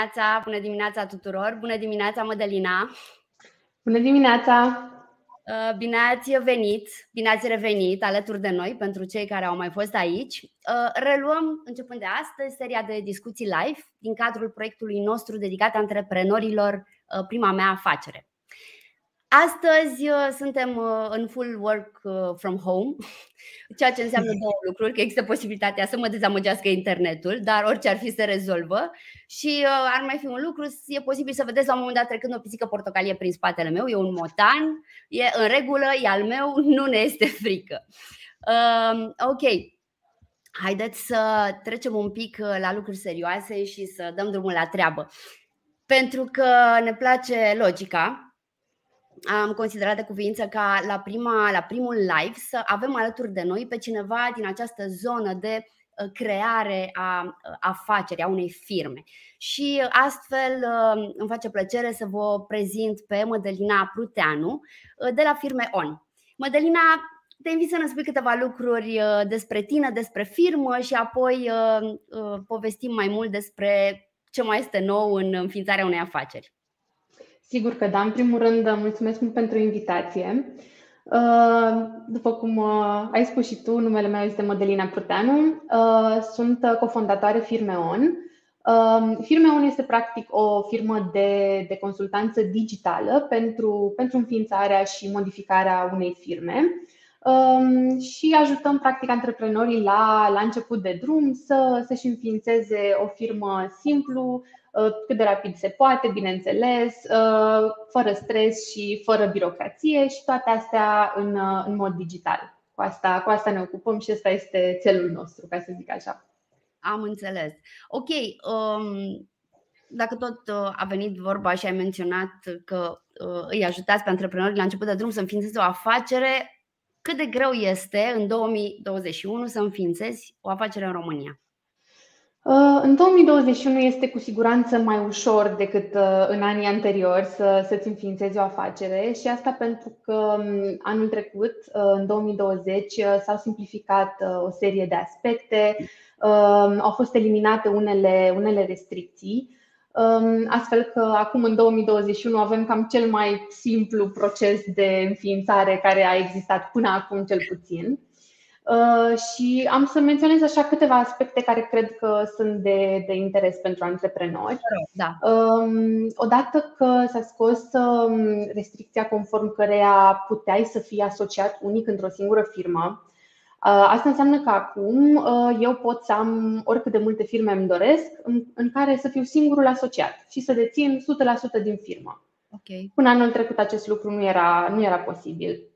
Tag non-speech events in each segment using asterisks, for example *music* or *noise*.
Bună dimineața, bună dimineața tuturor, bună dimineața Mădălina Bună dimineața! Uh, bine ați venit, bine ați revenit alături de noi pentru cei care au mai fost aici. Uh, reluăm, începând de astăzi, seria de discuții live din cadrul proiectului nostru dedicat antreprenorilor uh, Prima mea afacere. Astăzi uh, suntem uh, în full work uh, from home, *laughs* ceea ce înseamnă două *laughs* lucruri, că există posibilitatea să mă dezamăgească internetul, dar orice ar fi se rezolvă și ar mai fi un lucru, e posibil să vedeți la un moment dat trecând o pisică portocalie prin spatele meu, e un motan, e în regulă, e al meu, *laughs* nu ne este frică. Um, ok, haideți să trecem un pic la lucruri serioase și să dăm drumul la treabă. Pentru că ne place logica, am considerat de cuvință ca la, prima, la primul live să avem alături de noi pe cineva din această zonă de uh, creare a uh, afacerii, a unei firme. Și astfel uh, îmi face plăcere să vă prezint pe Mădălina Pruteanu de la firme ON. Mădălina, te invit să ne spui câteva lucruri despre tine, despre firmă și apoi povestim mai mult despre ce mai este nou în înființarea unei afaceri. Sigur că da. În primul rând, mulțumesc mult pentru invitație. Uh, după cum uh, ai spus și tu, numele meu este Modelina Pruteanu. Uh, sunt cofondatoare Firmeon. Firmeon este practic o firmă de, de consultanță digitală pentru, pentru înființarea și modificarea unei firme um, și ajutăm practic antreprenorii la, la început de drum să, să-și înființeze o firmă simplu, Uh, cât de rapid se poate, bineînțeles, uh, fără stres și fără birocrație și toate astea în, uh, în mod digital. Cu asta, cu asta ne ocupăm și ăsta este țelul nostru, ca să zic așa. Am înțeles. Ok, um, dacă tot a venit vorba și ai menționat că îi ajutați pe antreprenori la început de drum să înființeze o afacere, cât de greu este în 2021 să înființezi o afacere în România? Uh, în 2021 este cu siguranță mai ușor decât uh, în anii anteriori să, să-ți înființezi o afacere și asta pentru că um, anul trecut, uh, în 2020, s-au simplificat o serie de aspecte, um, au fost eliminate unele, unele restricții, um, astfel că acum în 2021 avem cam cel mai simplu proces de înființare care a existat până acum cel puțin. Uh, și am să menționez așa câteva aspecte care cred că sunt de, de interes pentru antreprenori. Da. Um, odată că s-a scos um, restricția conform căreia puteai să fii asociat unic într-o singură firmă, uh, Asta înseamnă că acum uh, eu pot să am oricât de multe firme îmi doresc în care să fiu singurul asociat și să dețin 100% din firmă. Okay. Până anul trecut acest lucru nu era, nu era posibil.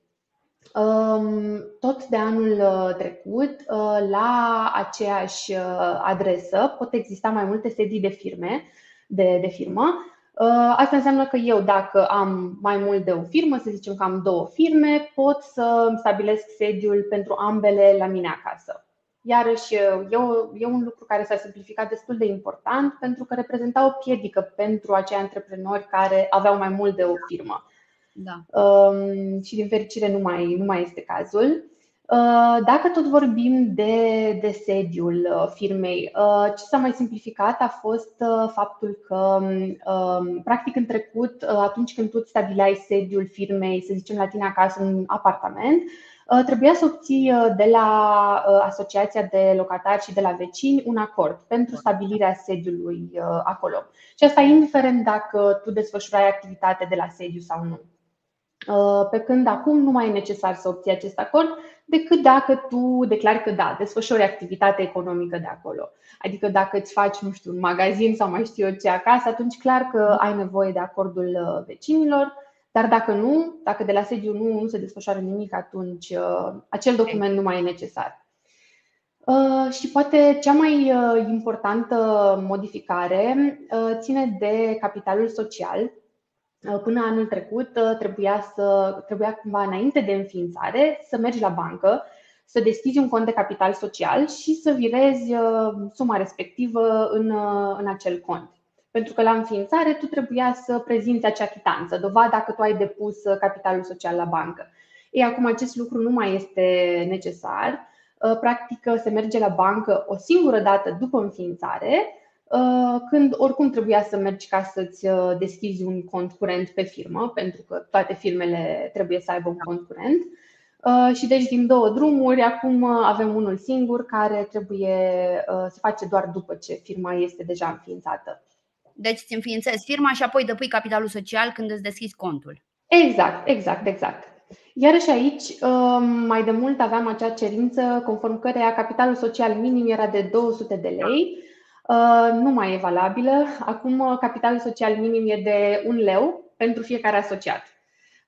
Tot de anul uh, trecut, uh, la aceeași uh, adresă pot exista mai multe sedii de firme, de, de firmă. Asta înseamnă că eu, dacă am mai mult de o firmă, să zicem că am două firme, pot să stabilesc sediul pentru ambele la mine acasă. Iarăși, e, o, e un lucru care s-a simplificat destul de important pentru că reprezenta o piedică pentru acei antreprenori care aveau mai mult de o firmă. Da. Um, și din fericire nu mai, nu mai este cazul. Uh, dacă tot vorbim de, de sediul uh, firmei, uh, ce s-a mai simplificat a fost faptul că, um, practic, în trecut, atunci când tu stabileai sediul firmei, să zicem la tine acasă în apartament, trebuia să obții de la Asociația de Locatari și de la vecini un acord pentru stabilirea sediului acolo. Și asta indiferent dacă tu desfășurai activitate de la sediu sau nu. Uh, pe când acum nu mai e necesar să obții acest acord decât dacă tu declari că da, desfășori activitate economică de acolo. Adică dacă îți faci, nu știu, un magazin sau mai știu eu ce acasă, atunci clar că ai nevoie de acordul uh, vecinilor, dar dacă nu, dacă de la sediu nu, nu se desfășoară nimic, atunci uh, acel document nu mai e necesar. Și poate cea mai importantă modificare ține de capitalul social, Uh, până anul trecut uh, trebuia, să, trebuia cumva înainte de înființare să mergi la bancă, să deschizi un cont de capital social și să virezi uh, suma respectivă în, în acel cont. Pentru că la înființare tu trebuia să prezinți acea chitanță, dovada că tu ai depus capitalul social la bancă. Ei, acum acest lucru nu mai este necesar. Practic se merge la bancă o singură dată după înființare când oricum trebuia să mergi ca să-ți deschizi un cont curent pe firmă, pentru că toate firmele trebuie să aibă un cont curent. Și deci din două drumuri, acum avem unul singur care trebuie să face doar după ce firma este deja înființată. Deci îți înființezi firma și apoi depui capitalul social când îți deschizi contul. Exact, exact, exact. Iarăși aici, um, mai de mult aveam acea cerință conform căreia capitalul social minim era de 200 de lei. Uh, nu mai e valabilă. Acum uh, capitalul social minim e de 1 leu pentru fiecare asociat.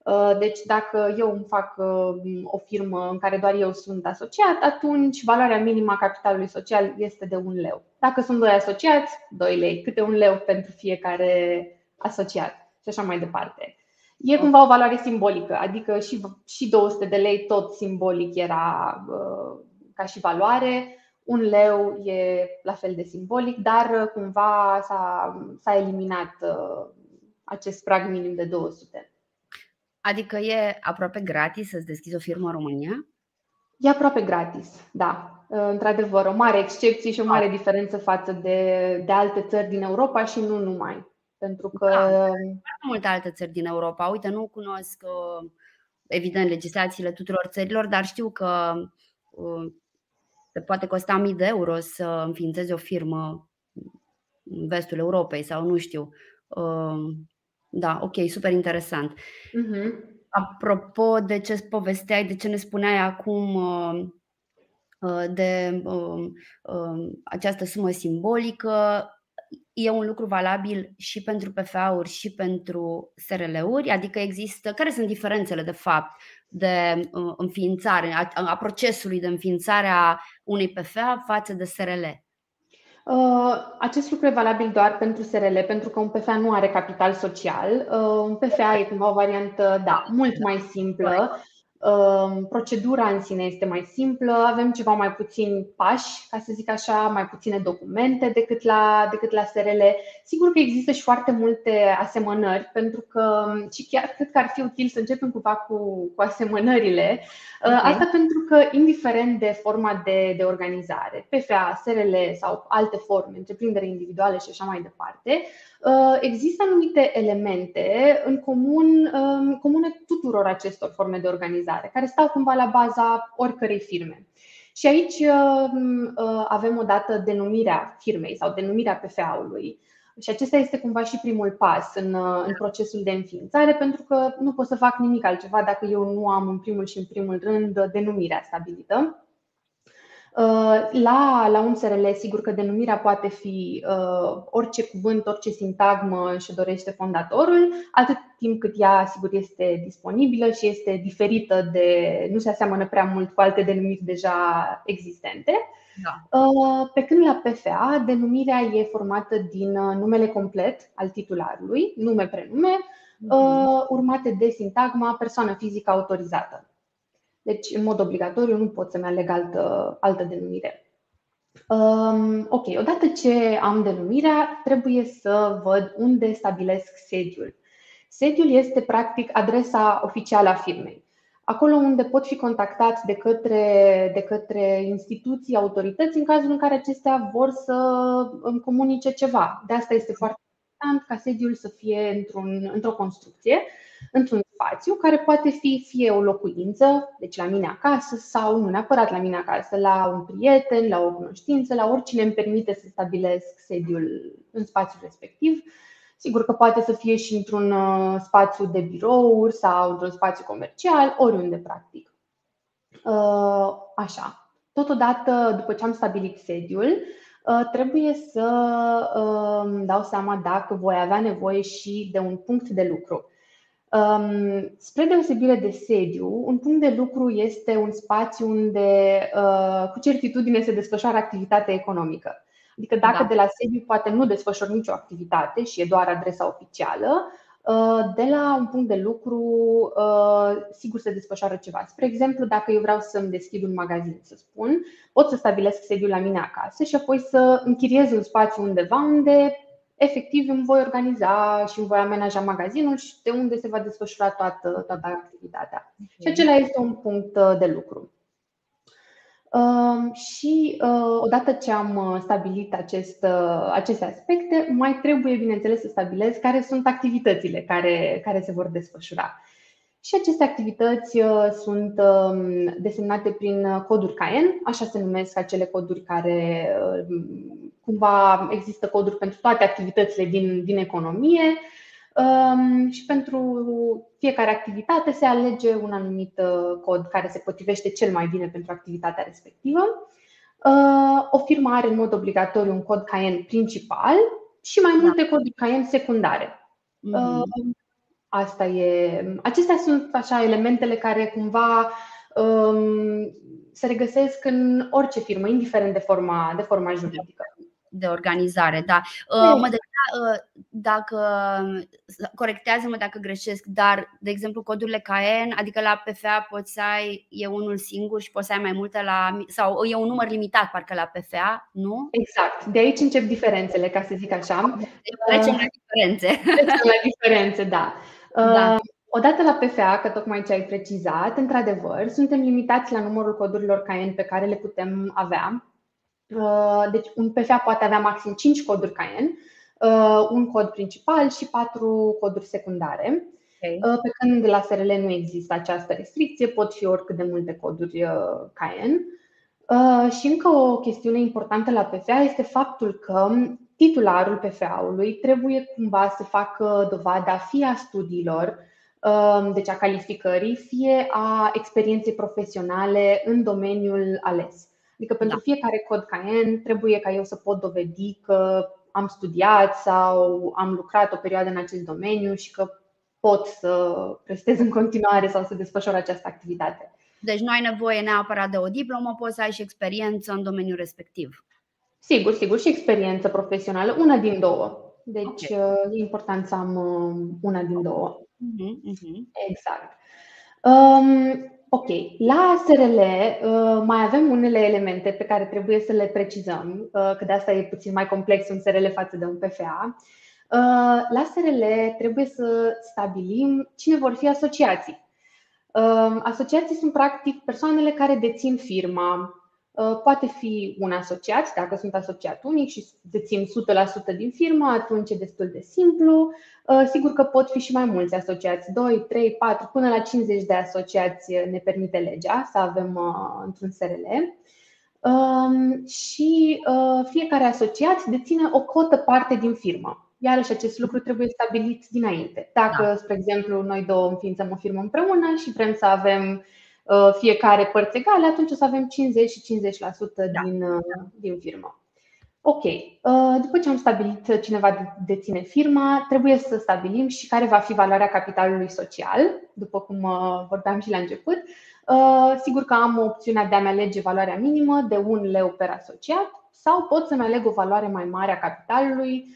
Uh, deci dacă eu îmi fac o firmă în care doar eu sunt asociat, atunci valoarea minimă a capitalului social este de 1 leu. Dacă sunt doi asociați, 2 lei, câte un leu pentru fiecare asociat și așa mai departe. E cumva o valoare simbolică, adică și, și 200 de lei tot simbolic era uh, ca și valoare, un leu e la fel de simbolic, dar cumva s-a, s-a eliminat uh, acest prag minim de 200. Adică e aproape gratis să-ți deschizi o firmă în România? E aproape gratis, da. Uh, într-adevăr, o mare excepție și o mare diferență față de, de alte țări din Europa și nu numai. Pentru că. Da, multe alte țări din Europa. Uite, nu cunosc, uh, evident, legislațiile tuturor țărilor, dar știu că uh, te poate costa mii de euro să înființezi o firmă în vestul Europei sau nu știu. Da, ok, super interesant. Uh-huh. Apropo de ce povesteai, de ce ne spuneai acum uh, uh, de um, um, această sumă simbolică, e un lucru valabil și pentru PFA-uri și pentru SRL-uri? Adică există, care sunt diferențele de fapt de uh, înființare, a procesului de înființare a unei PFA față de SRL? Uh, acest lucru e valabil doar pentru SRL, pentru că un PFA nu are capital social. Uh, un PFA e cumva o variantă, da, mult mai simplă Ehm, procedura în sine este mai simplă, avem ceva mai puțini pași, ca să zic așa, mai puține documente decât la, decât la SRL. Sigur că există și foarte multe asemănări, pentru că și chiar cred că ar fi util să începem cumva cu, cu asemănările. Okay. Asta pentru că, indiferent de forma de, de organizare, PFA, SRL sau alte forme, întreprindere individuale și așa mai departe, Uh, există anumite elemente în comun, um, comune tuturor acestor forme de organizare, care stau cumva la baza oricărei firme. Și aici um, uh, avem odată denumirea firmei sau denumirea PFA-ului. Și acesta este cumva și primul pas în, uh, în procesul de înființare, pentru că nu pot să fac nimic altceva dacă eu nu am în primul și în primul rând denumirea stabilită. Uh, la, la un SRL, sigur că denumirea poate fi uh, orice cuvânt, orice sintagmă și dorește fondatorul, atât timp cât ea, sigur, este disponibilă și este diferită de, nu se aseamănă prea mult cu alte denumiri deja existente. Da. Uh, pe când la PFA, denumirea e formată din uh, numele complet al titularului, nume-prenume, mhm. uh, urmate de sintagma persoană fizică autorizată. Deci, în mod obligatoriu, nu pot să-mi aleg altă, altă denumire. Um, ok, odată ce am denumirea, trebuie să văd unde stabilesc sediul. Sediul este practic adresa oficială a firmei. Acolo unde pot fi contactați de către, de către instituții, autorități, în cazul în care acestea vor să îmi comunice ceva. De asta este foarte important ca sediul să fie într-un, într-o construcție într-un spațiu care poate fi fie o locuință, deci la mine acasă, sau nu neapărat la mine acasă, la un prieten, la o cunoștință, la oricine îmi permite să stabilesc sediul în spațiul respectiv. Sigur că poate să fie și într-un uh, spațiu de birouri sau într-un spațiu comercial, oriunde practic. Uh, așa. Totodată, după ce am stabilit sediul, uh, trebuie să îmi dau seama dacă voi avea nevoie și de un punct de lucru. Um, spre deosebire de sediu, un punct de lucru este un spațiu unde uh, cu certitudine se desfășoară activitatea economică. Adică dacă da. de la sediu poate nu desfășor nicio activitate și e doar adresa oficială, uh, de la un punct de lucru uh, sigur se desfășoară ceva. Spre exemplu, dacă eu vreau să-mi deschid un magazin, să spun, pot să stabilesc sediul la mine acasă și apoi să închiriez un spațiu undeva unde efectiv îmi voi organiza și îmi voi amenaja magazinul și de unde se va desfășura toată, toată activitatea. Okay. Și acela este un punct uh, de lucru. Um, și uh, odată ce am uh, stabilit acest, uh, aceste aspecte, mai trebuie, bineînțeles, să stabilez care sunt activitățile care, care se vor desfășura. Și aceste activități sunt um, desemnate prin coduri Cayenne, așa se numesc acele coduri care cumva există coduri pentru toate activitățile din, din economie um, și pentru fiecare activitate se alege un anumit uh, cod care se potrivește cel mai bine pentru activitatea respectivă. Uh, o firmă are în mod obligatoriu un cod Cayenne principal și mai multe da. coduri Cayenne secundare. Mm-hmm. Asta e. Acestea sunt așa elementele care cumva um, se regăsesc în orice firmă, indiferent de forma, de forma juridică de organizare, da. Uh, mă uh, dacă corectează-mă dacă greșesc, dar de exemplu codurile KN, adică la PFA poți să ai e unul singur și poți să ai mai multe la sau e un număr limitat parcă la PFA, nu? Exact. De aici încep diferențele, ca să zic așa. Deci trecem la diferențe. Trecem la diferențe, da. Da. Odată la PFA, că tocmai ce ai precizat, într-adevăr, suntem limitați la numărul codurilor KN pe care le putem avea Uh, deci un PFA poate avea maxim 5 coduri Cayenne, uh, un cod principal și 4 coduri secundare. Okay. Uh, pe când la SRL nu există această restricție, pot fi oricât de multe coduri Cayenne. Și încă o chestiune importantă la PFA este faptul că titularul PFA-ului trebuie cumva să facă dovada fie a studiilor, deci a calificării, fie a experienței profesionale în domeniul ales. Adică pentru da. fiecare cod Cayenne trebuie ca eu să pot dovedi că am studiat sau am lucrat o perioadă în acest domeniu și că pot să prestez în continuare sau să desfășor această activitate. Deci nu ai nevoie neapărat de o diplomă, poți să ai și experiență în domeniul respectiv. Sigur, sigur, și experiență profesională, una din două. Deci okay. Uh, e important să am uh, una din două. Uh-huh, uh-huh. Exact. Um, Ok, la SRL uh, mai avem unele elemente pe care trebuie să le precizăm, uh, că de asta e puțin mai complex un SRL față de un PFA. Uh, la SRL trebuie să stabilim cine vor fi asociații. Asociații sunt practic persoanele care dețin firma, Uh, poate fi un asociat, dacă sunt asociat unic și dețin 100% din firmă, atunci e destul de simplu. Uh, sigur că pot fi și mai mulți asociați, 2, 3, 4, până la 50 de asociați ne permite legea să avem uh, într-un SRL. Um, și fiecare asociat deține o cotă parte din firmă. Iarăși acest lucru trebuie stabilit dinainte. Dacă, da. spre exemplu, noi două înființăm o firmă împreună și vrem să avem Uh, fiecare părți egale, atunci o să avem 50 și 50% da. din, uh, din firmă. Ok, uh, după ce am stabilit cine va deține firma, trebuie să stabilim și care va fi valoarea capitalului social, după cum vorbeam și la început. Sigur că am opțiunea de a-mi alege valoarea minimă de 1 leu per asociat sau pot să-mi aleg o valoare mai mare a capitalului,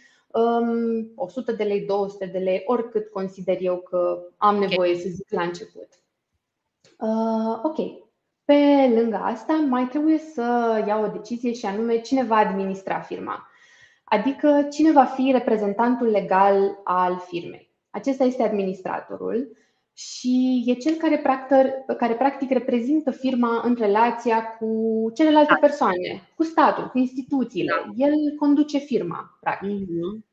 100 um, de lei, 200 de lei, oricât consider eu că am nevoie să zic la început. Uh, ok. Pe lângă asta, mai trebuie să iau o decizie și anume cine va administra firma. Adică cine va fi reprezentantul legal al firmei. Acesta este administratorul și e cel care practic, care practic reprezintă firma în relația cu celelalte persoane, cu statul, cu instituțiile. Da. El conduce firma, practic. Mm-hmm.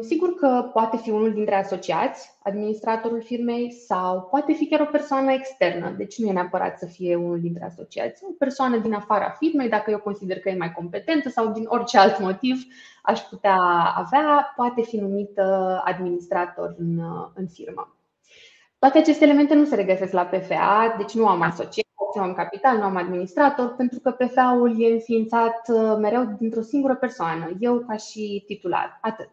Sigur că poate fi unul dintre asociați, administratorul firmei, sau poate fi chiar o persoană externă, deci nu e neapărat să fie unul dintre asociați, o persoană din afara firmei, dacă eu consider că e mai competentă sau din orice alt motiv aș putea avea, poate fi numită administrator în, în firmă. Toate aceste elemente nu se regăsesc la PFA, deci nu am asociat nu am capital, nu am administrator, pentru că PFA-ul e înființat uh, mereu dintr-o singură persoană, eu ca și titular. Atât.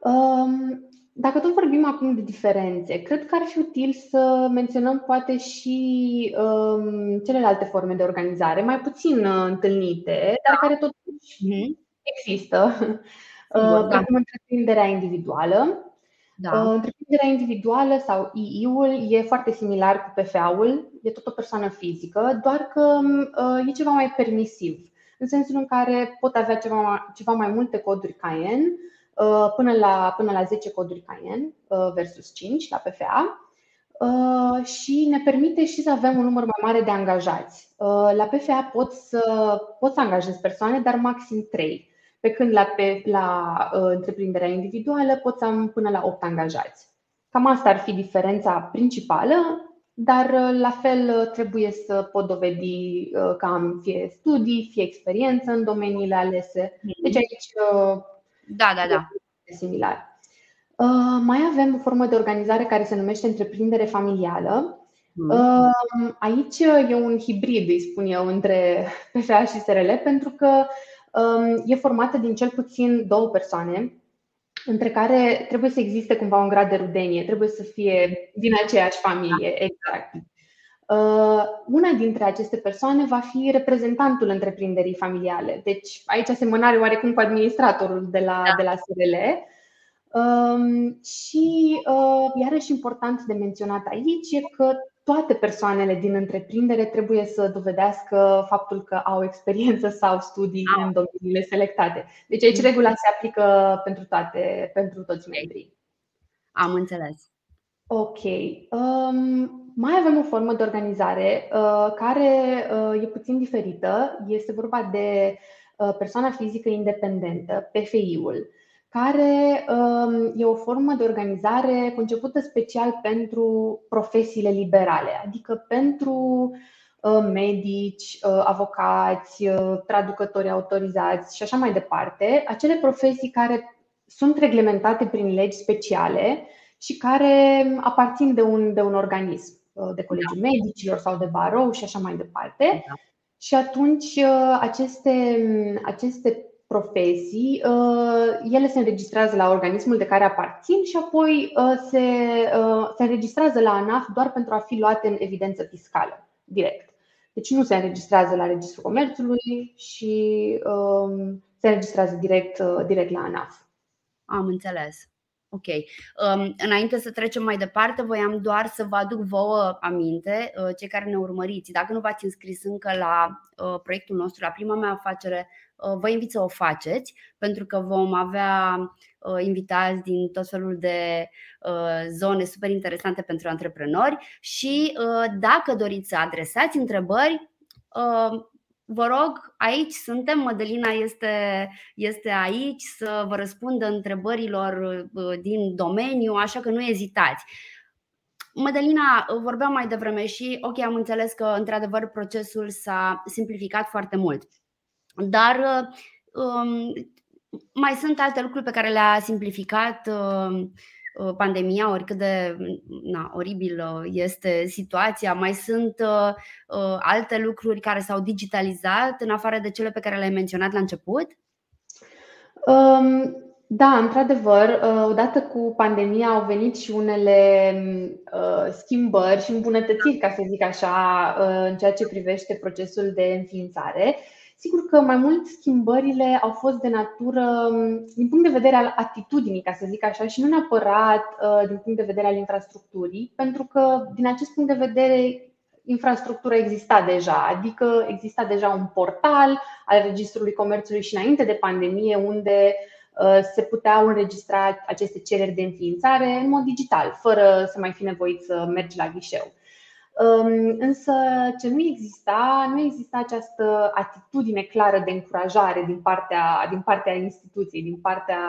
Um, dacă tot vorbim acum de diferențe, cred că ar fi util să menționăm poate și um, celelalte forme de organizare, mai puțin uh, întâlnite, dar care totuși mhm. există, uh, precum întreprinderea individuală, da. Uh, întreprinderea individuală sau II-ul e foarte similar cu PFA-ul, e tot o persoană fizică, doar că uh, e ceva mai permisiv, în sensul în care pot avea ceva, ceva mai multe coduri Cayenne, uh, până la, până la 10 coduri Cayenne versus 5 la PFA. și ne permite și să avem un număr mai mare de angajați. La PFA pot să, pot să angajez persoane, dar maxim 3, pe când la, pe, la întreprinderea individuală pot să am până la 8 angajați. Cam asta ar fi diferența principală, dar la fel trebuie să pot dovedi că am fie studii, fie experiență în domeniile alese. Deci mhm. aici da, da, da. similar. Mai avem o formă de organizare care se numește întreprindere familială. Mhm. Aici e un hibrid, îi spun eu, între PFA și SRL, pentru că e formată din cel puțin două persoane între care trebuie să existe cumva un grad de rudenie, trebuie să fie din aceeași familie, exact. Uh, una dintre aceste persoane va fi reprezentantul întreprinderii familiale. Deci aici asemănare oarecum cu administratorul de la, da. de la SRL. Um, și uh, iarăși important de menționat aici e că toate persoanele din întreprindere trebuie să dovedească faptul că au experiență sau studii în domeniile selectate. Deci aici regula se aplică pentru toate, pentru toți membrii. Am înțeles. Ok. Um, mai avem o formă de organizare uh, care uh, e puțin diferită. Este vorba de uh, persoana fizică independentă, PFI-ul care um, e o formă de organizare concepută special pentru profesiile liberale, adică pentru uh, medici, uh, avocați, uh, traducători autorizați și așa mai departe, acele profesii care sunt reglementate prin legi speciale și care aparțin de un, de un organism, de Colegiul da. Medicilor sau de barou și așa mai departe. Da. Și atunci aceste, aceste profesii, uh, ele se înregistrează la organismul de care aparțin și apoi uh, se, uh, se înregistrează la ANAF doar pentru a fi luate în evidență fiscală, direct. Deci nu se înregistrează la Registrul Comerțului și um, se înregistrează direct, direct la ANAF. Am înțeles. Ok. Um, înainte să trecem mai departe, voiam doar să vă aduc vouă aminte, uh, cei care ne urmăriți. Dacă nu v-ați înscris încă la uh, proiectul nostru, la prima mea afacere, uh, vă invit să o faceți, pentru că vom avea uh, invitați din tot felul de uh, zone super interesante pentru antreprenori și uh, dacă doriți să adresați întrebări, Vă rog, aici suntem, Mădălina este, este aici să vă răspundă întrebărilor uh, din domeniu, așa că nu ezitați. Mădălina, vorbeam mai devreme și, ok, am înțeles că, într-adevăr, procesul s-a simplificat foarte mult. Dar uh, um, mai sunt alte lucruri pe care le-a simplificat uh, Uh, pandemia, oricât de na, oribilă este situația, mai sunt uh, uh, alte lucruri care s-au digitalizat în afară de cele pe care le-ai menționat la început? Um, da, într-adevăr, uh, odată cu pandemia au venit și unele uh, schimbări și îmbunătățiri, ca să zic așa, uh, în ceea ce privește procesul de înființare. Sigur că mai mult schimbările au fost de natură, din punct de vedere al atitudinii, ca să zic așa, și nu neapărat uh, din punct de vedere al infrastructurii, pentru că din acest punct de vedere infrastructura exista deja, adică exista deja un portal al Registrului Comerțului și înainte de pandemie, unde uh, se puteau înregistra aceste cereri de înființare în mod digital, fără să mai fi nevoit să mergi la ghișeu. Însă ce nu exista, nu exista această atitudine clară de încurajare din partea, din partea instituției, din partea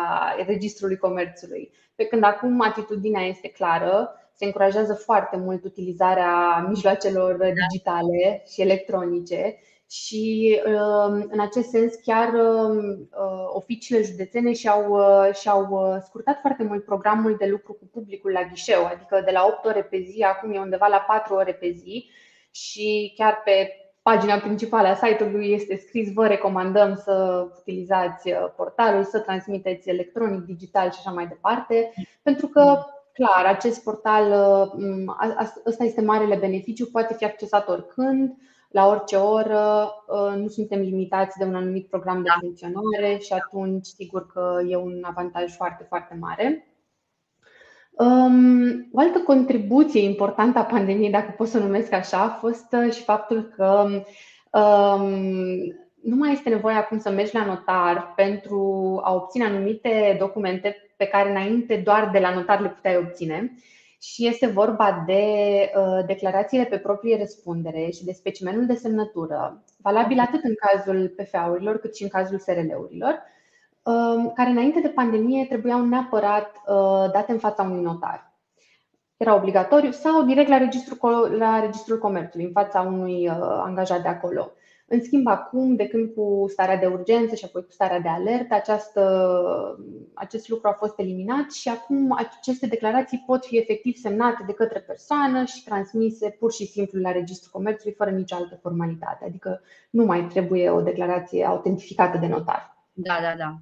Registrului Comerțului. Pe când acum atitudinea este clară, se încurajează foarte mult utilizarea mijloacelor digitale și electronice și um, în acest sens chiar um, uh, oficiile județene și-au, uh, și-au uh, scurtat foarte mult programul de lucru cu publicul la ghișeu, adică de la 8 ore pe zi, acum e undeva la 4 ore pe zi. Și chiar pe pagina principală a site-ului este scris Vă recomandăm să utilizați portalul, să transmiteți electronic, digital și așa mai departe, pentru că clar, acest portal, ăsta este marele beneficiu, poate fi accesat oricând, la orice oră, uh, nu suntem limitați de un anumit program de da. funcționare și atunci sigur că e un avantaj foarte, foarte mare. Um, o altă contribuție importantă a pandemiei, dacă pot să o numesc așa, a fost uh, și faptul că um, nu mai este nevoie acum să mergi la notar pentru a obține anumite documente pe care înainte doar de la notar le puteai obține și este vorba de uh, declarațiile pe proprie răspundere și de specimenul de semnătură, valabil atât în cazul PFA-urilor cât și în cazul SRL-urilor, uh, care înainte de pandemie trebuiau neapărat uh, date în fața unui notar. Era obligatoriu sau direct la registrul, la registrul comerțului, în fața unui uh, angajat de acolo. În schimb, acum, de când cu starea de urgență și apoi cu starea de alertă, această, acest lucru a fost eliminat și acum aceste declarații pot fi efectiv semnate de către persoană și transmise pur și simplu la Registrul Comerțului fără nicio altă formalitate. Adică nu mai trebuie o declarație autentificată de notar. Da, da, da.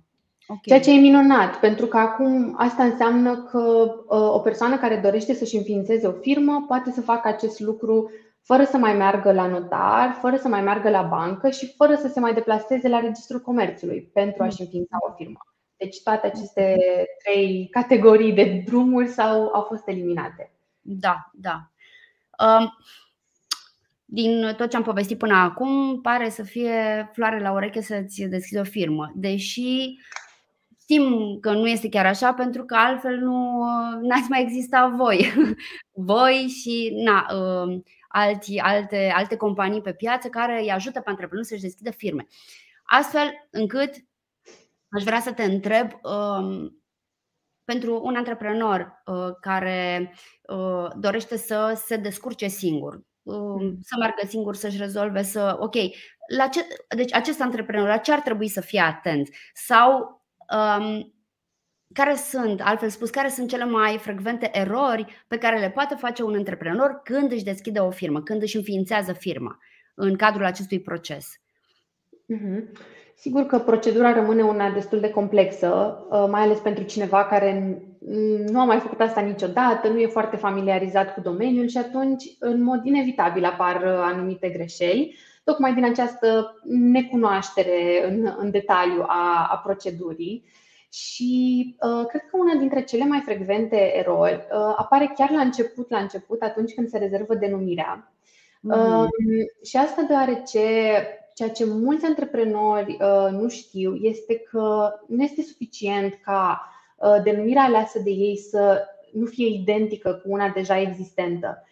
Okay. Ceea ce e minunat, pentru că acum asta înseamnă că uh, o persoană care dorește să-și înființeze o firmă poate să facă acest lucru fără să mai meargă la notar, fără să mai meargă la bancă și fără să se mai deplaseze la Registrul Comerțului pentru a-și înființa o firmă. Deci toate aceste trei categorii de drumuri sau au fost eliminate. Da, da. Um, din tot ce am povestit până acum, pare să fie floare la ureche să-ți deschizi o firmă. Deși știm că nu este chiar așa, pentru că altfel nu ați mai exista voi. *laughs* voi și na, um, alți, alte, alte companii pe piață care îi ajută pe antreprenori să-și deschidă firme. Astfel încât aș vrea să te întreb um, pentru un antreprenor uh, care uh, dorește să se descurce singur, uh, să meargă singur, să-și rezolve, să. Ok, la ce, deci acest antreprenor, la ce ar trebui să fie atent? Sau um, care sunt, altfel spus, care sunt cele mai frecvente erori pe care le poate face un antreprenor când își deschide o firmă, când își înființează firma în cadrul acestui proces? Mm-hmm. Sigur că procedura rămâne una destul de complexă, uh, mai ales pentru cineva care nu a mai făcut asta niciodată, nu e foarte familiarizat cu domeniul și atunci, în mod inevitabil, apar uh, anumite greșeli, tocmai din această necunoaștere în, în detaliu a, a procedurii. Și uh, cred că una dintre cele mai frecvente erori uh, apare chiar la început, la început, atunci când se rezervă denumirea. Mm. Uh, și asta deoarece ceea ce mulți antreprenori uh, nu știu este că nu este suficient ca uh, denumirea aleasă de ei să nu fie identică cu una deja existentă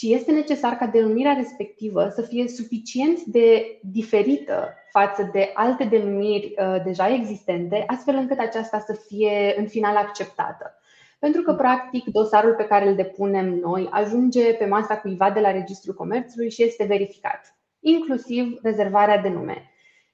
ci este necesar ca denumirea respectivă să fie suficient de diferită față de alte denumiri uh, deja existente, astfel încât aceasta să fie în final acceptată. Pentru că, practic, dosarul pe care îl depunem noi ajunge pe masa cuiva de la Registrul Comerțului și este verificat, inclusiv rezervarea de nume.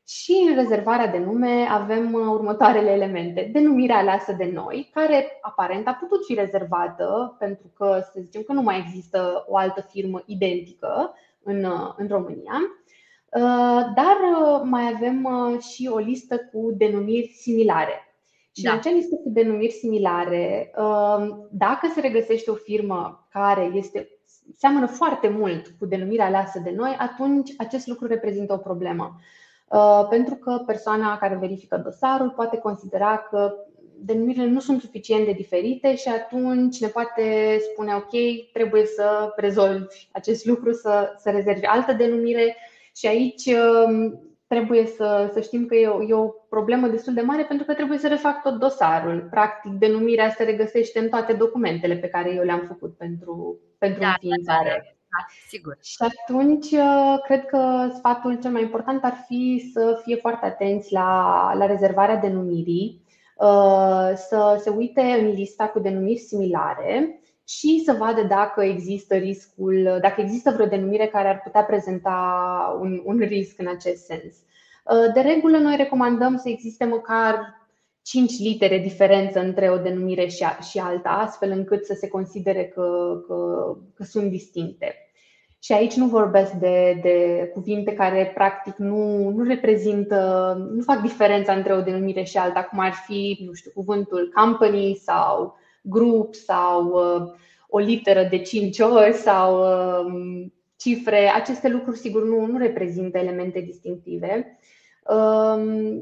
Și în rezervarea de nume avem uh, următoarele elemente. Denumirea aleasă de noi, care aparent a putut fi rezervată pentru că să zicem că nu mai există o altă firmă identică în, uh, în România. Uh, dar mai avem și o listă cu denumiri similare. Și da. în acea listă cu denumiri similare, dacă se regăsește o firmă care este seamănă foarte mult cu denumirea aleasă de noi, atunci acest lucru reprezintă o problemă. Uh, pentru că persoana care verifică dosarul poate considera că denumirile nu sunt suficient de diferite și atunci ne poate spune ok, trebuie să rezolvi acest lucru, să, să rezervi altă denumire și aici um, trebuie să, să știm că e o, e o problemă destul de mare pentru că trebuie să refac tot dosarul. Practic, denumirea se regăsește în toate documentele pe care eu le-am făcut pentru, pentru da, înființare. Da, da. Da, sigur. Și atunci, uh, cred că sfatul cel mai important ar fi să fie foarte atenți la, la rezervarea denumirii, uh, să se uite în lista cu denumiri similare și să vadă dacă există riscul, dacă există vreo denumire care ar putea prezenta un, un risc în acest sens. Uh, de regulă, noi recomandăm să existe măcar 5 litere diferență între o denumire și alta, astfel încât să se considere că, că, că sunt distincte. Și aici nu vorbesc de, de cuvinte care practic nu, nu reprezintă, nu fac diferența între o denumire și alta, cum ar fi, nu știu, cuvântul company sau group sau uh, o literă de 5 ori sau uh, cifre. Aceste lucruri, sigur, nu, nu reprezintă elemente distinctive. Uh,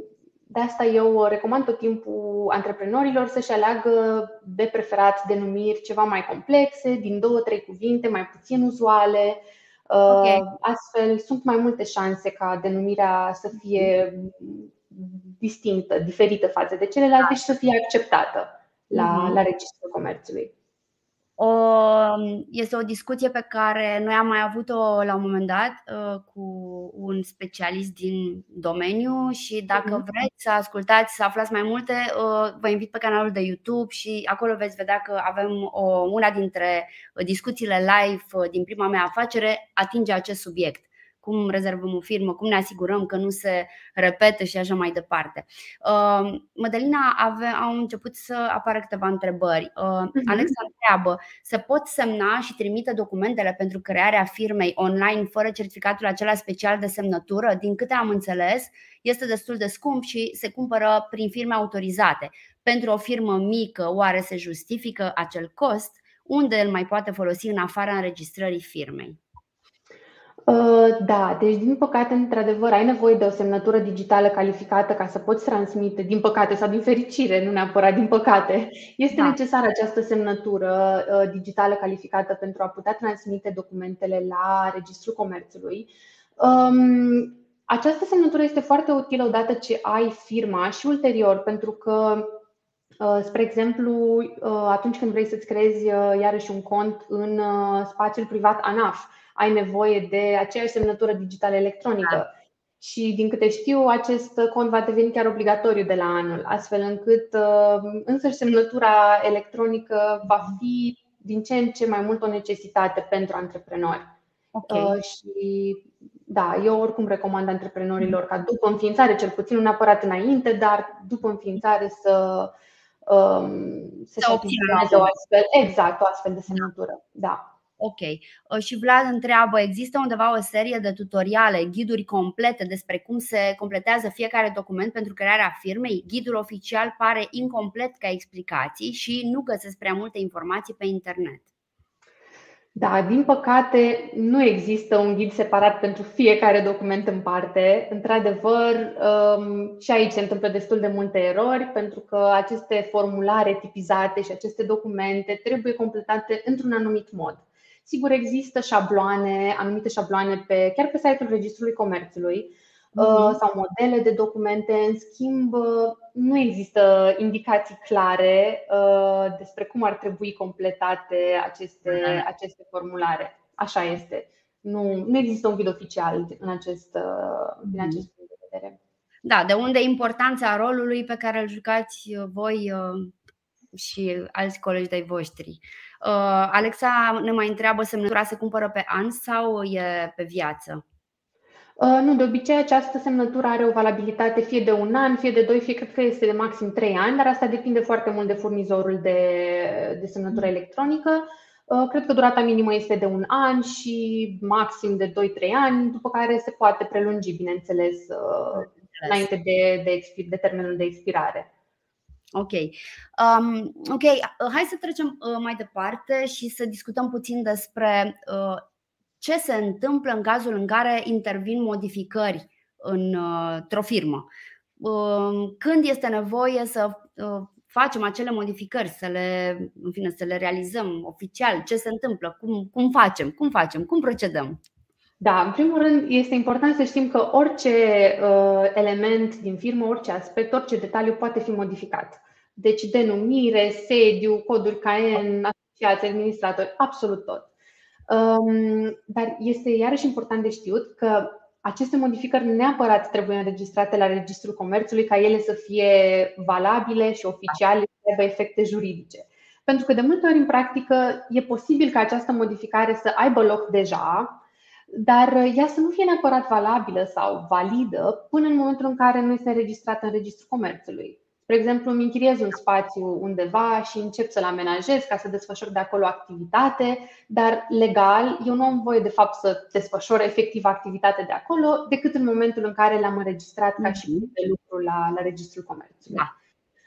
de asta eu recomand tot timpul antreprenorilor să-și aleagă de preferat denumiri ceva mai complexe, din două, trei cuvinte, mai puțin uzuale. Okay. Uh, astfel, sunt mai multe șanse ca denumirea să fie distinctă, diferită față de celelalte da. și să fie acceptată la, mm-hmm. la Registrul Comerțului. Este o discuție pe care noi am mai avut-o la un moment dat uh, cu un specialist din domeniu și dacă mhm. vreți să ascultați, să aflați mai multe, uh, vă invit pe canalul de YouTube și acolo veți vedea că avem o, una dintre discuțiile live din prima mea afacere atinge acest subiect cum rezervăm o firmă, cum ne asigurăm că nu se repetă și așa mai departe. Uh, Mădălina ave, au început să apară câteva întrebări. Uh, uh-huh. Alexa întreabă, se pot semna și trimite documentele pentru crearea firmei online fără certificatul acela special de semnătură? Din câte am înțeles, este destul de scump și se cumpără prin firme autorizate. Pentru o firmă mică, oare se justifică acel cost? Unde îl mai poate folosi în afara înregistrării firmei? Uh, da, deci din păcate, într-adevăr, ai nevoie de o semnătură digitală calificată ca să poți transmite, din păcate sau din fericire, nu neapărat din păcate, este da. necesară această semnătură uh, digitală calificată pentru a putea transmite documentele la Registrul Comerțului. Um, această semnătură este foarte utilă odată ce ai firma și ulterior, pentru că uh, Spre exemplu, atunci când vrei să-ți creezi iarăși un cont în spațiul privat ANAF, ai nevoie de aceeași semnătură digitală electronică. Da. Și din câte știu, acest cont va deveni chiar obligatoriu de la anul, astfel încât uh, însăși semnătura electronică va fi din ce în ce mai mult o necesitate pentru antreprenori. Okay. Uh, și da, eu oricum recomand antreprenorilor ca după înființare, cel puțin nu neapărat înainte, dar după înființare să um, să, să obțină o astfel, exact, o astfel de semnătură. Da. Ok. Uh, și Vlad întreabă, există undeva o serie de tutoriale, ghiduri complete despre cum se completează fiecare document pentru crearea firmei? Ghidul oficial pare incomplet ca explicații și nu găsesc prea multe informații pe internet. Da, din păcate nu există un ghid separat pentru fiecare document în parte. Într-adevăr, um, și aici se întâmplă destul de multe erori pentru că aceste formulare tipizate și aceste documente trebuie completate într-un anumit mod. Sigur, există șabloane, anumite șabloane pe, chiar pe site-ul Registrului Comerțului mm-hmm. sau modele de documente. În schimb, nu există indicații clare uh, despre cum ar trebui completate aceste, mm-hmm. aceste formulare. Așa este. Nu, nu există un vid oficial în acest, uh, din mhm. acest punct de vedere. Da, de unde importanța rolului pe care îl jucați voi și alți colegi de-ai voștri. Uh, Alexa ne mai întreabă semnătura se cumpără pe an sau e pe viață? Uh, nu, de obicei această semnătură are o valabilitate fie de un an, fie de doi, fie cred că este de maxim trei ani, dar asta depinde foarte mult de furnizorul de, de semnătură electronică. Uh, cred că durata minimă este de un an și maxim de 2-3 ani, după care se poate prelungi, bineînțeles, înainte de, de, expir, de termenul de expirare. Ok. Um, ok, uh, hai să trecem uh, mai departe și să discutăm puțin despre uh, ce se întâmplă în cazul în care intervin modificări într-o firmă. Um, când este nevoie să facem acele modificări, să le, în fine, să le realizăm oficial, ce se întâmplă, cum, cum facem, cum facem, cum procedăm. Da, în primul rând este important să știm că orice uh, element din firmă, orice aspect, orice detaliu poate fi modificat. Deci denumire, sediu, coduri CAEN, asociații, administratori, absolut tot. Um, dar este iarăși important de știut că aceste modificări neapărat trebuie înregistrate la Registrul Comerțului ca ele să fie valabile și oficiale și să aibă efecte juridice. Pentru că de multe ori în practică e posibil ca această modificare să aibă loc deja, dar ea să nu fie neapărat valabilă sau validă până în momentul în care nu este înregistrată în Registrul Comerțului. Spre exemplu, îmi închiriez un spațiu undeva și încep să-l amenajez ca să desfășor de acolo activitate, dar legal eu nu am voie de fapt să desfășor efectiv activitate de acolo decât în momentul în care l-am înregistrat ca și mhm. de lucru la, la Registrul Comerțului. Da.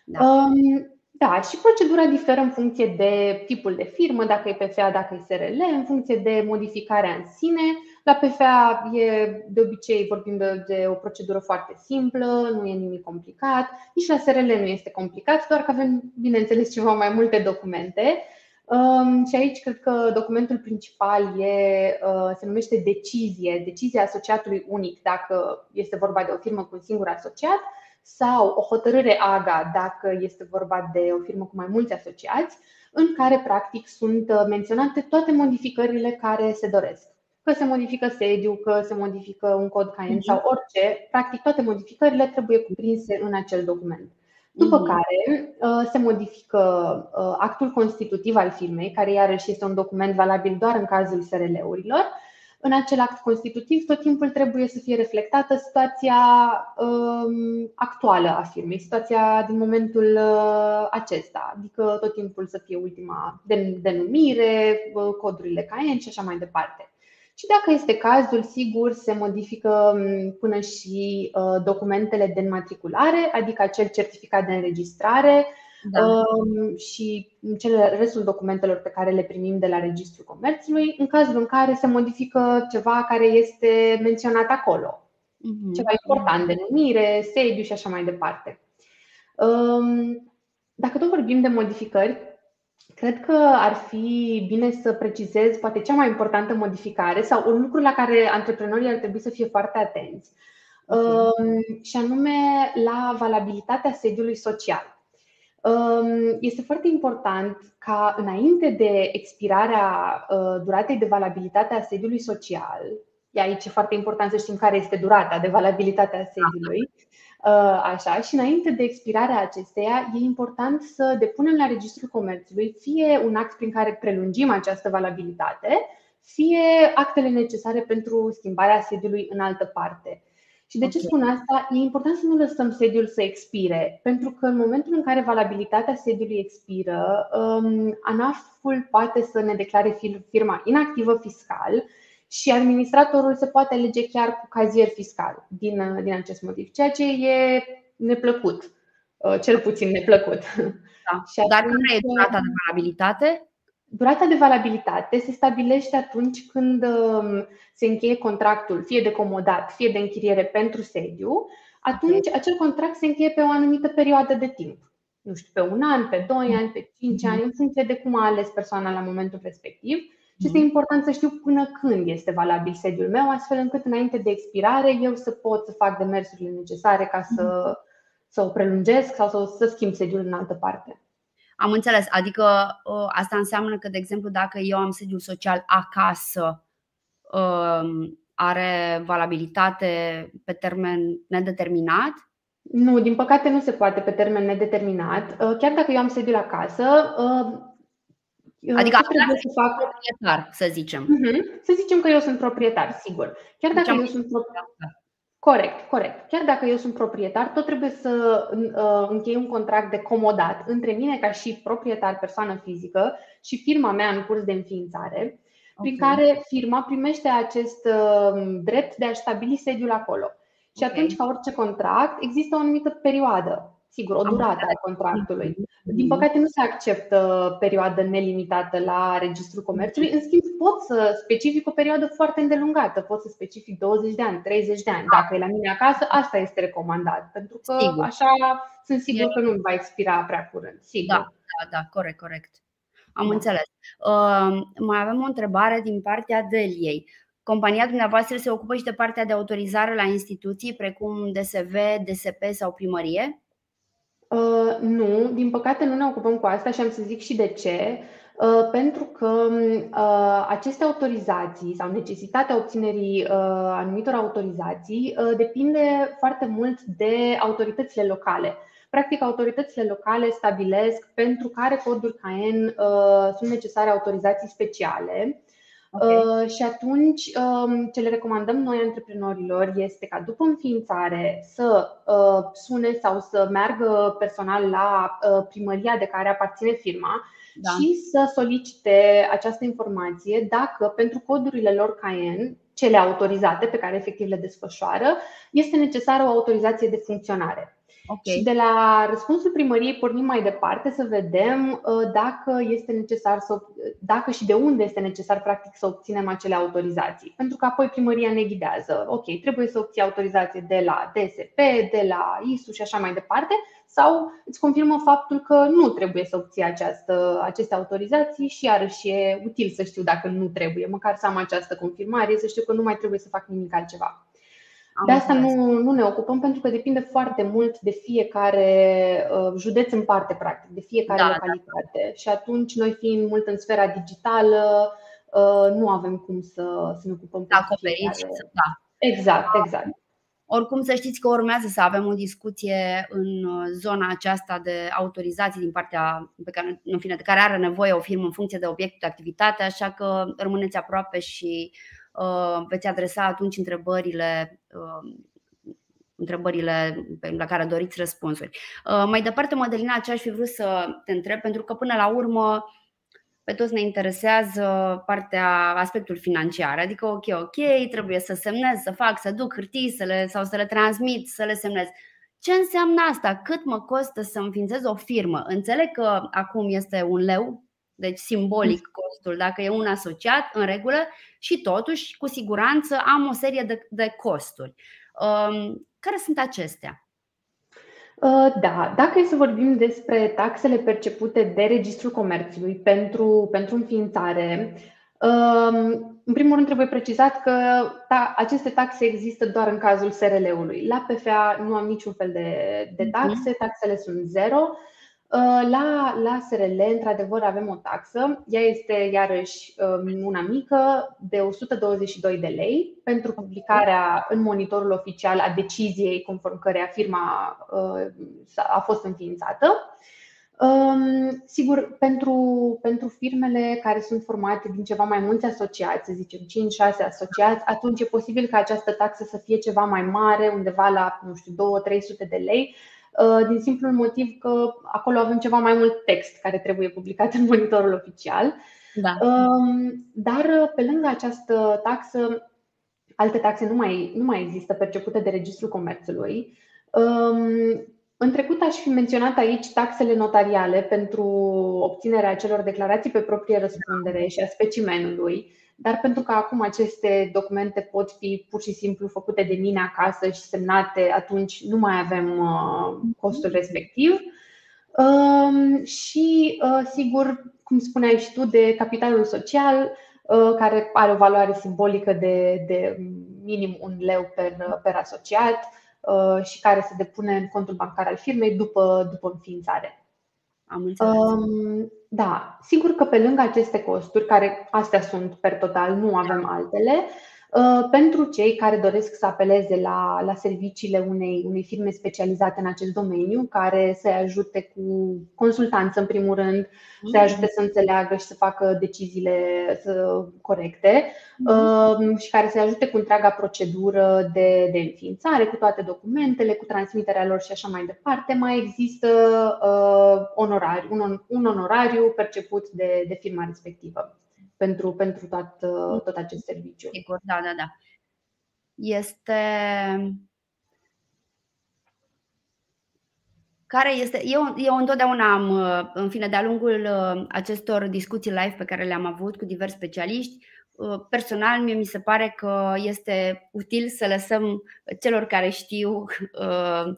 Da. Um, da, și procedura diferă în funcție de tipul de firmă, dacă e PFA, dacă e SRL, în funcție de modificarea în sine. La PFA e de obicei vorbim de, de o procedură foarte simplă, nu e nimic complicat. Nici la SRL nu este complicat, doar că avem, bineînțeles, ceva mai multe documente. Um, și aici cred că documentul principal e, uh, se numește decizie, decizia asociatului unic, dacă este vorba de o firmă cu un singur asociat, sau o hotărâre AGA, dacă este vorba de o firmă cu mai mulți asociați. în care practic sunt menționate toate modificările care se doresc. Că se modifică sediu, că se modifică un cod Cayenne sau orice, practic toate modificările trebuie cuprinse în acel document. După care se modifică actul constitutiv al firmei, care iarăși este un document valabil doar în cazul SRL-urilor, în acel act constitutiv tot timpul trebuie să fie reflectată situația um, actuală a firmei, situația din momentul uh, acesta, adică tot timpul să fie ultima denumire, uh, codurile CAEN și așa mai departe. Și dacă este cazul, sigur, se modifică um, până și uh, documentele de înmatriculare, adică acel certificat de înregistrare, da. Um, și cele, restul documentelor pe care le primim de la Registrul Comerțului, în cazul în care se modifică ceva care este menționat acolo. Mm-hmm. Ceva important, denumire, sediu și așa mai departe. Um, dacă tot vorbim de modificări, cred că ar fi bine să precizez poate cea mai importantă modificare sau un lucru la care antreprenorii ar trebui să fie foarte atenți, okay. și anume la valabilitatea sediului social. Este foarte important ca înainte de expirarea uh, duratei de valabilitate a sediului social, e aici foarte important să știm care este durata de valabilitate a sediului, uh, *laughs* Așa, și înainte de expirarea acesteia, e important să depunem la Registrul Comerțului fie un act prin care prelungim această valabilitate, fie actele necesare pentru schimbarea sediului în altă parte. Și de ce spun asta? E important să nu lăsăm sediul să expire, pentru că în momentul în care valabilitatea sediului expiră, um, ANAF-ul poate să ne declare firma inactivă fiscal și administratorul se poate alege chiar cu cazier fiscal din, uh, din acest motiv, ceea ce e neplăcut, uh, cel puțin neplăcut. Da. *laughs* și Dar care e durata de valabilitate? Durata de valabilitate se stabilește atunci când um, se încheie contractul, fie de comodat, fie de închiriere pentru sediu, atunci acel contract se încheie pe o anumită perioadă de timp. Nu știu, pe un an, pe doi ani, pe cinci ani, în funcție de cum a ales persoana la momentul respectiv. Și este important să știu până când este valabil sediul meu, astfel încât înainte de expirare eu să pot să fac demersurile necesare ca să, să o prelungesc sau să, să schimb sediul în altă parte. Am înțeles. Adică ă, asta înseamnă că, de exemplu, dacă eu am sediul social acasă, ă, are valabilitate pe termen nedeterminat? Nu, din păcate nu se poate pe termen nedeterminat. Ă, chiar dacă eu am sediul acasă, Adică trebuie să fac proprietar, să zicem. Uh-huh. Să zicem că eu sunt proprietar, sigur. Chiar deci dacă eu sunt proprietar. Corect, corect. Chiar dacă eu sunt proprietar, tot trebuie să uh, închei un contract de comodat între mine ca și proprietar, persoană fizică și firma mea în curs de înființare, okay. prin care firma primește acest uh, drept de a stabili sediul acolo. Și okay. atunci, ca orice contract, există o anumită perioadă sigur, o durată a contractului. Din păcate, nu se acceptă perioadă nelimitată la Registrul Comerțului. În schimb, pot să specific o perioadă foarte îndelungată. Pot să specific 20 de ani, 30 de ani. Dacă e la mine acasă, asta este recomandat. Pentru că sigur. așa sunt sigur că nu va expira prea curând. Sigur. Da, da, da, corect, corect. Am da. înțeles. Uh, mai avem o întrebare din partea Deliei. Compania dumneavoastră se ocupă și de partea de autorizare la instituții precum DSV, DSP sau primărie? Uh, nu, din păcate nu ne ocupăm cu asta și am să zic și de ce. Uh, pentru că uh, aceste autorizații sau necesitatea obținerii uh, anumitor autorizații uh, depinde foarte mult de autoritățile locale. Practic, autoritățile locale stabilesc pentru care coduri CAEN uh, sunt necesare autorizații speciale Okay. Uh, și atunci, um, ce le recomandăm noi antreprenorilor este ca după înființare să uh, sune sau să meargă personal la uh, primăria de care aparține firma da. și să solicite această informație dacă pentru codurile lor CAEN, cele autorizate pe care efectiv le desfășoară, este necesară o autorizație de funcționare. Okay. Și de la răspunsul primăriei pornim mai departe să vedem uh, dacă este necesar să, dacă și de unde este necesar practic să obținem acele autorizații. Pentru că apoi primăria ne ghidează. Ok, trebuie să obții autorizație de la DSP, de la ISU și așa mai departe, sau îți confirmă faptul că nu trebuie să obții această, aceste autorizații și iarăși e util să știu dacă nu trebuie, măcar să am această confirmare, să știu că nu mai trebuie să fac nimic altceva. De asta nu, nu ne ocupăm pentru că depinde foarte mult de fiecare uh, județ în parte, practic, de fiecare da, localitate. Da. Și atunci, noi fiind mult în sfera digitală, uh, nu avem cum să, să ne ocupăm da, acoperiți. Da. Exact, exact. Oricum să știți că urmează să avem o discuție în uh, zona aceasta de autorizații din partea pe care, în fine, de care are nevoie o firmă în funcție de obiectul de activitate, așa că rămâneți aproape și uh, veți adresa atunci întrebările uh, întrebările la care doriți răspunsuri. Uh, mai departe, Mădălina, ce aș fi vrut să te întreb, pentru că până la urmă pe toți ne interesează partea, aspectul financiar. Adică, ok, ok, trebuie să semnez, să fac, să duc hârtii să le, sau să le transmit, să le semnez. Ce înseamnă asta? Cât mă costă să înființez o firmă? Înțeleg că acum este un leu, deci simbolic costul, dacă e un asociat, în regulă, și totuși, cu siguranță, am o serie de, de costuri. Um, care sunt acestea? Uh, da, dacă e să vorbim despre taxele percepute de Registrul Comerțului pentru, pentru înființare, um, în primul rând trebuie precizat că aceste taxe există doar în cazul SRL-ului. La PFA nu am niciun fel de, de mhm. taxe, taxele sunt zero. Uh, la, la SRL, într-adevăr, avem o taxă. Ea este, iarăși, um, una mică, de 122 de lei pentru publicarea în monitorul oficial a deciziei conform căreia firma uh, a fost înființată. Um, sigur, pentru, pentru firmele care sunt formate din ceva mai mulți asociați, să zicem 5-6 asociați, atunci e posibil ca această taxă să fie ceva mai mare, undeva la, nu știu, 2-300 de lei, Uh, din simplul motiv că acolo avem ceva mai mult text care trebuie publicat *laughs* în monitorul oficial. Da. Um, dar uh, pe lângă această taxă, alte taxe nu mai, nu mai există percepute de Registrul Comerțului. Um, în trecut aș fi menționat aici taxele notariale pentru obținerea acelor declarații pe proprie răspundere și a specimenului dar pentru că acum aceste documente pot fi pur și simplu făcute de mine acasă și semnate, atunci nu mai avem uh, costul respectiv. Um, și, uh, sigur, cum spuneai și tu, de capitalul social, uh, care are o valoare simbolică de, de minim un leu per, per asociat și care se depune în contul bancar al firmei după, după înființare. Am înțeles. Um, da, sigur că pe lângă aceste costuri, care astea sunt per total, nu avem altele, Uh, pentru cei care doresc să apeleze la, la serviciile unei, unei firme specializate în acest domeniu, care să-i ajute cu consultanță, în primul rând, să-i ajute să înțeleagă și să facă deciziile corecte uh, și care să-i ajute cu întreaga procedură de, de înființare, cu toate documentele, cu transmiterea lor și așa mai departe, mai există uh, onorari, un, un onorariu perceput de, de firma respectivă pentru, pentru tot, tot acest serviciu. Sigur, da, da, da. Este care este. Eu, eu întotdeauna am, în fine, de-a lungul uh, acestor discuții live pe care le-am avut cu diversi specialiști, uh, personal mie mi se pare că este util să lăsăm celor care știu uh,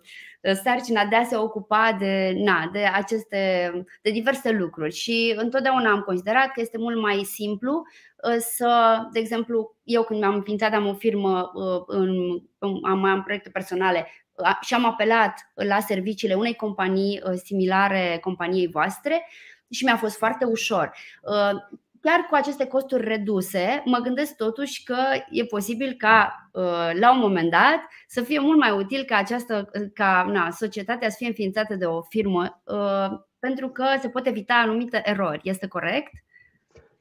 sarcina de a se ocupa de, na, de aceste de diverse lucruri. Și întotdeauna am considerat că este mult mai simplu uh, să, de exemplu, eu când mi-am înființat am o firmă uh, în, am, am proiecte personale și am apelat la serviciile unei companii uh, similare companiei voastre și mi-a fost foarte ușor chiar cu aceste costuri reduse, mă gândesc totuși că e posibil ca uh, la un moment dat să fie mult mai util ca această ca na, societatea să fie înființată de o firmă uh, pentru că se pot evita anumite erori. Este corect?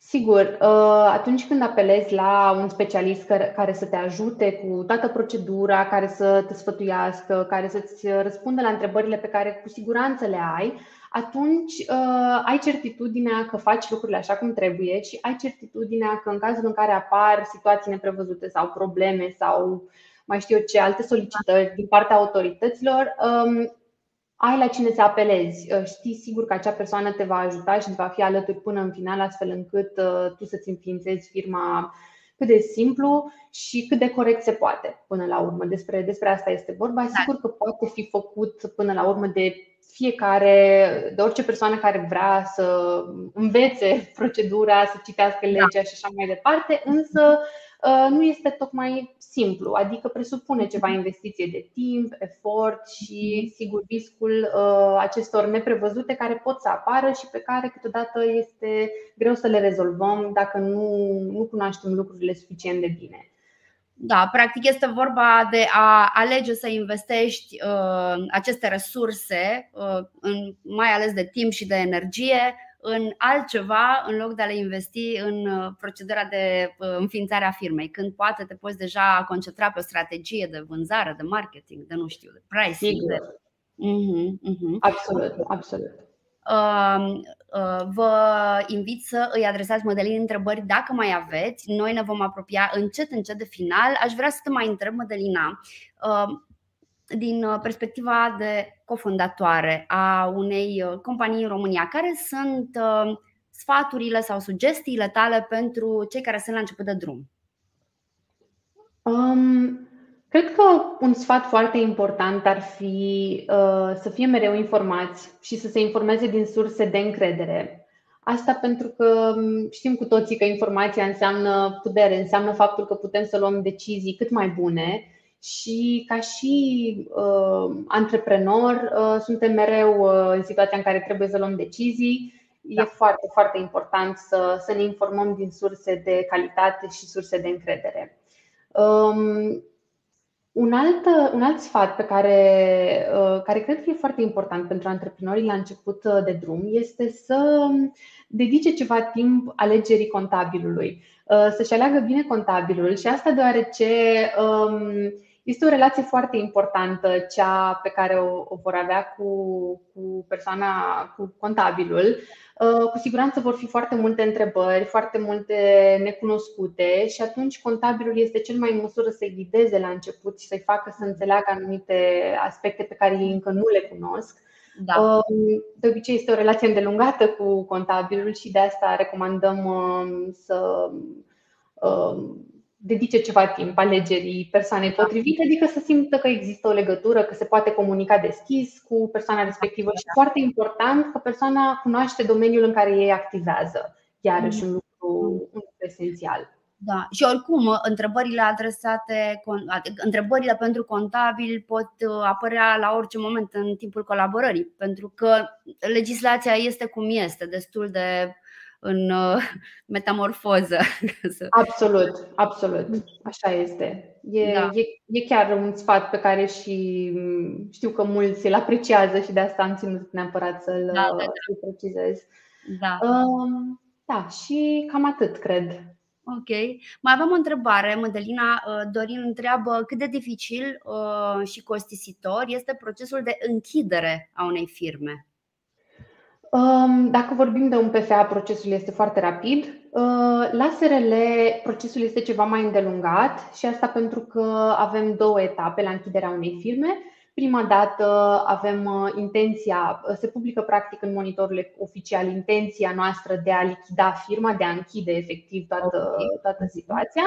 Sigur, uh, atunci când apelezi la un specialist care să te ajute cu toată procedura, care să te sfătuiască, care să-ți răspundă la întrebările pe care cu siguranță le ai, atunci uh, ai certitudinea că faci lucrurile așa cum trebuie și ai certitudinea că în cazul în care apar situații neprevăzute sau probleme sau mai știu eu ce alte solicitări din partea autorităților, um, ai la cine să apelezi. Uh, știi sigur că acea persoană te va ajuta și va fi alături până în final, astfel încât uh, tu să-ți înființezi firma cât de simplu și cât de corect se poate până la urmă. Despre, despre asta este vorba. Da. Sigur că poate fi făcut până la urmă de fiecare, de orice persoană care vrea să învețe *laughs* procedura, să citească da. legea și așa mai departe, însă nu este tocmai simplu, adică presupune ceva investiție de timp, efort și, mhm. sigur, riscul acestor neprevăzute care pot să apară și pe care câteodată este greu să le rezolvăm dacă nu, nu cunoaștem lucrurile suficient de bine. Da, practic este vorba de a alege să investești uh, aceste resurse, uh, în, mai ales de timp și de energie, în altceva în loc de a le investi în uh, procedura de uh, înființare a firmei, când poate te poți deja concentra pe o strategie de vânzare, de marketing, de nu știu, de pricing. De... Uh-huh, uh-huh. Absolut, absolut. Uh, vă invit să îi adresați Mădălin întrebări dacă mai aveți. Noi ne vom apropia încet, încet de final. Aș vrea să te mai întreb, Mădălina, din uh, perspectiva de cofondatoare a unei uh, companii în România, care sunt uh, sfaturile sau sugestiile tale pentru cei care sunt la început de drum? Um, cred că un sfat foarte important ar fi uh, să fie mereu informați și să se informeze din surse de încredere. Asta pentru că um, știm cu toții că informația înseamnă putere, înseamnă faptul că putem să luăm decizii cât mai bune și ca și uh, antreprenor uh, suntem mereu uh, în situația în care trebuie să luăm decizii. Da. E foarte, foarte important să, să ne informăm din surse de calitate și surse de încredere. Um, un alt, un alt sfat pe care, uh, care cred că e foarte important pentru antreprenorii la început uh, de drum este să dedice ceva timp alegerii contabilului, uh, să-și aleagă bine contabilul și asta deoarece um, este o relație foarte importantă, cea pe care o, o vor avea cu, cu persoana, cu contabilul. Uh, cu siguranță vor fi foarte multe întrebări, foarte multe necunoscute și atunci contabilul este cel mai în măsură să-i ghideze la început și să-i facă să înțeleagă anumite aspecte pe care ei încă nu le cunosc. Da. Uh, de obicei este o relație îndelungată cu contabilul și de asta recomandăm uh, să dedice ceva timp alegerii persoanei potrivite, adică să simtă că există o legătură, că se poate comunica deschis cu persoana respectivă și foarte important că persoana cunoaște domeniul în care ei activează. Iarăși un lucru, un lucru esențial. Da, și oricum, întrebările adresate, întrebările pentru contabil pot uh, apărea la orice moment în timpul colaborării, pentru că legislația este cum este, destul de în uh, *laughs* metamorfoză. *laughs* Absolut, absolut. Așa este. E, da. e, e chiar un sfat pe care și mm, știu că mulți îl apreciază și de asta am ținut neapărat să-l, da, da, da. să precizez. Da. Um, da, și cam atât, cred. Ok. Mai avem o întrebare. Mădălina uh, Dorin întreabă cât de dificil uh, și costisitor este procesul de închidere a unei firme. Dacă vorbim de un PFA, procesul este foarte rapid. Uh, la SRL, procesul este ceva mai îndelungat și asta pentru că avem două etape la închiderea unei firme. Prima dată avem uh, intenția, uh, se publică practic în monitorul oficial intenția noastră de a lichida firma, de a închide efectiv toată, toată situația.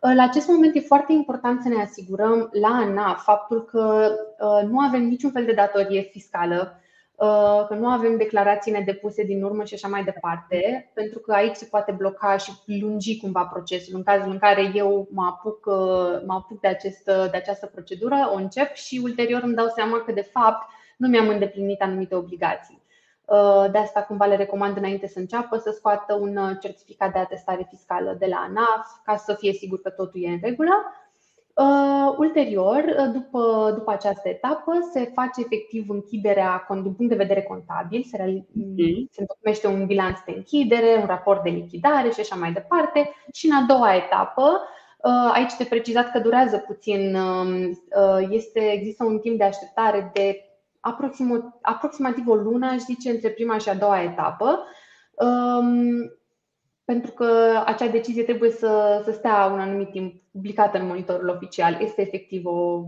La acest moment e foarte important să ne asigurăm la ANAF faptul că nu avem niciun fel de datorie fiscală Uh, că nu avem declarații nedepuse din urmă și așa mai departe, pentru că aici se poate bloca și lungi cumva procesul. În cazul în care eu mă apuc, uh, mă apuc de, acest, de această procedură, o încep și ulterior îmi dau seama că de fapt nu mi-am îndeplinit anumite obligații. Uh, de asta cumva le recomand înainte să înceapă să scoată un certificat de atestare fiscală de la ANAF ca să fie sigur că totul e în regulă Uh, ulterior, uh, după, după această etapă, se face efectiv închiderea din punct de vedere contabil, se, mm. se întocmește un bilanț de închidere, un raport de lichidare și așa mai departe. Și în a doua etapă, uh, aici te precizat că durează puțin, um, este, există un timp de așteptare de aproximativ o lună, aș zice, între prima și a doua etapă. Um, pentru că acea decizie trebuie să, să stea un anumit timp publicată în monitorul oficial. Este efectiv o,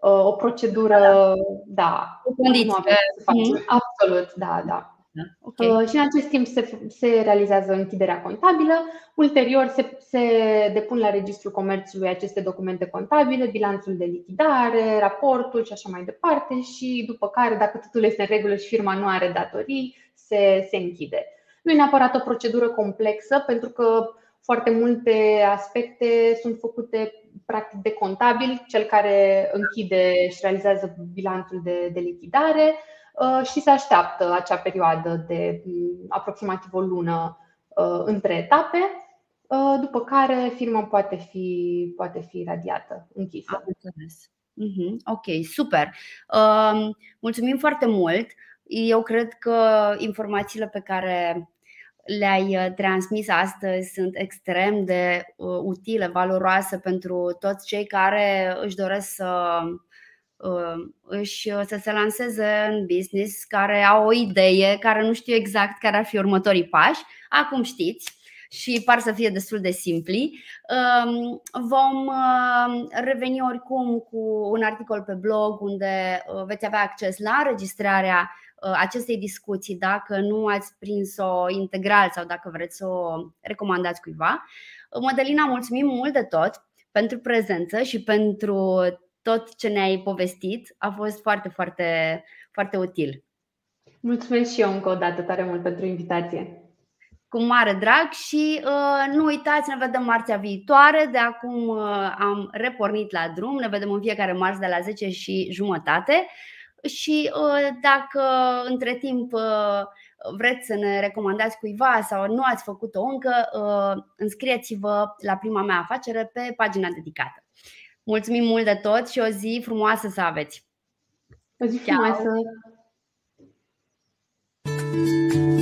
o procedură, da, o condiție. Nu avem să facem. Mm-hmm. Absolut, da, da. da okay. Uh, și în acest timp se, se realizează închiderea contabilă. Ulterior se, se depun la Registrul Comerțului aceste documente contabile, bilanțul de lichidare, raportul și așa mai departe. Și după care, dacă totul este în regulă și firma nu are datorii, se, se închide. Nu e neapărat o procedură complexă, pentru că foarte multe aspecte sunt făcute practic de contabil, cel care închide și realizează bilanțul de, de lichidare uh, și se așteaptă acea perioadă de mm, aproximativ o lună uh, între etape, uh, după care firma poate fi, poate fi radiată, închisă. Am înțeles. Mhm, ok, super. Um, mulțumim foarte mult. Eu cred că informațiile pe care le-ai uh, transmis astăzi sunt extrem de uh, utile, valoroase pentru toți cei care își doresc să uh, își, să se lanseze în business, care au o idee, care nu știu exact care ar fi următorii pași. Acum știți și par să fie destul de simpli. Um, vom reveni oricum cu un articol pe blog unde veți avea acces la înregistrarea Uh, acestei discuții dacă nu ați prins-o integral sau dacă vreți să o recomandați cuiva. Uh, Mădălina, mulțumim mult de tot pentru prezență și pentru tot ce ne-ai povestit. A fost foarte, foarte, foarte util. Mulțumesc și eu încă o dată tare mult pentru invitație. Cu mare drag și uh, nu uitați, ne vedem marțea viitoare. De acum uh, am repornit la drum. Ne vedem în fiecare marți de la 10 și jumătate și uh, dacă între timp uh, vreți să ne recomandați cuiva sau nu ați făcut-o încă, uh, înscrieți-vă la prima mea afacere pe pagina dedicată. Mulțumim mult de tot și o zi frumoasă să aveți! O zi frumoasă! Ciao.